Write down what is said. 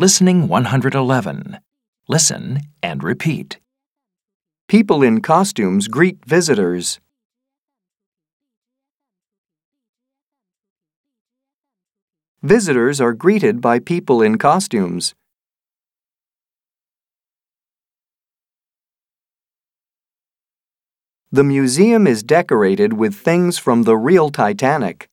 Listening 111. Listen and repeat. People in costumes greet visitors. Visitors are greeted by people in costumes. The museum is decorated with things from the real Titanic.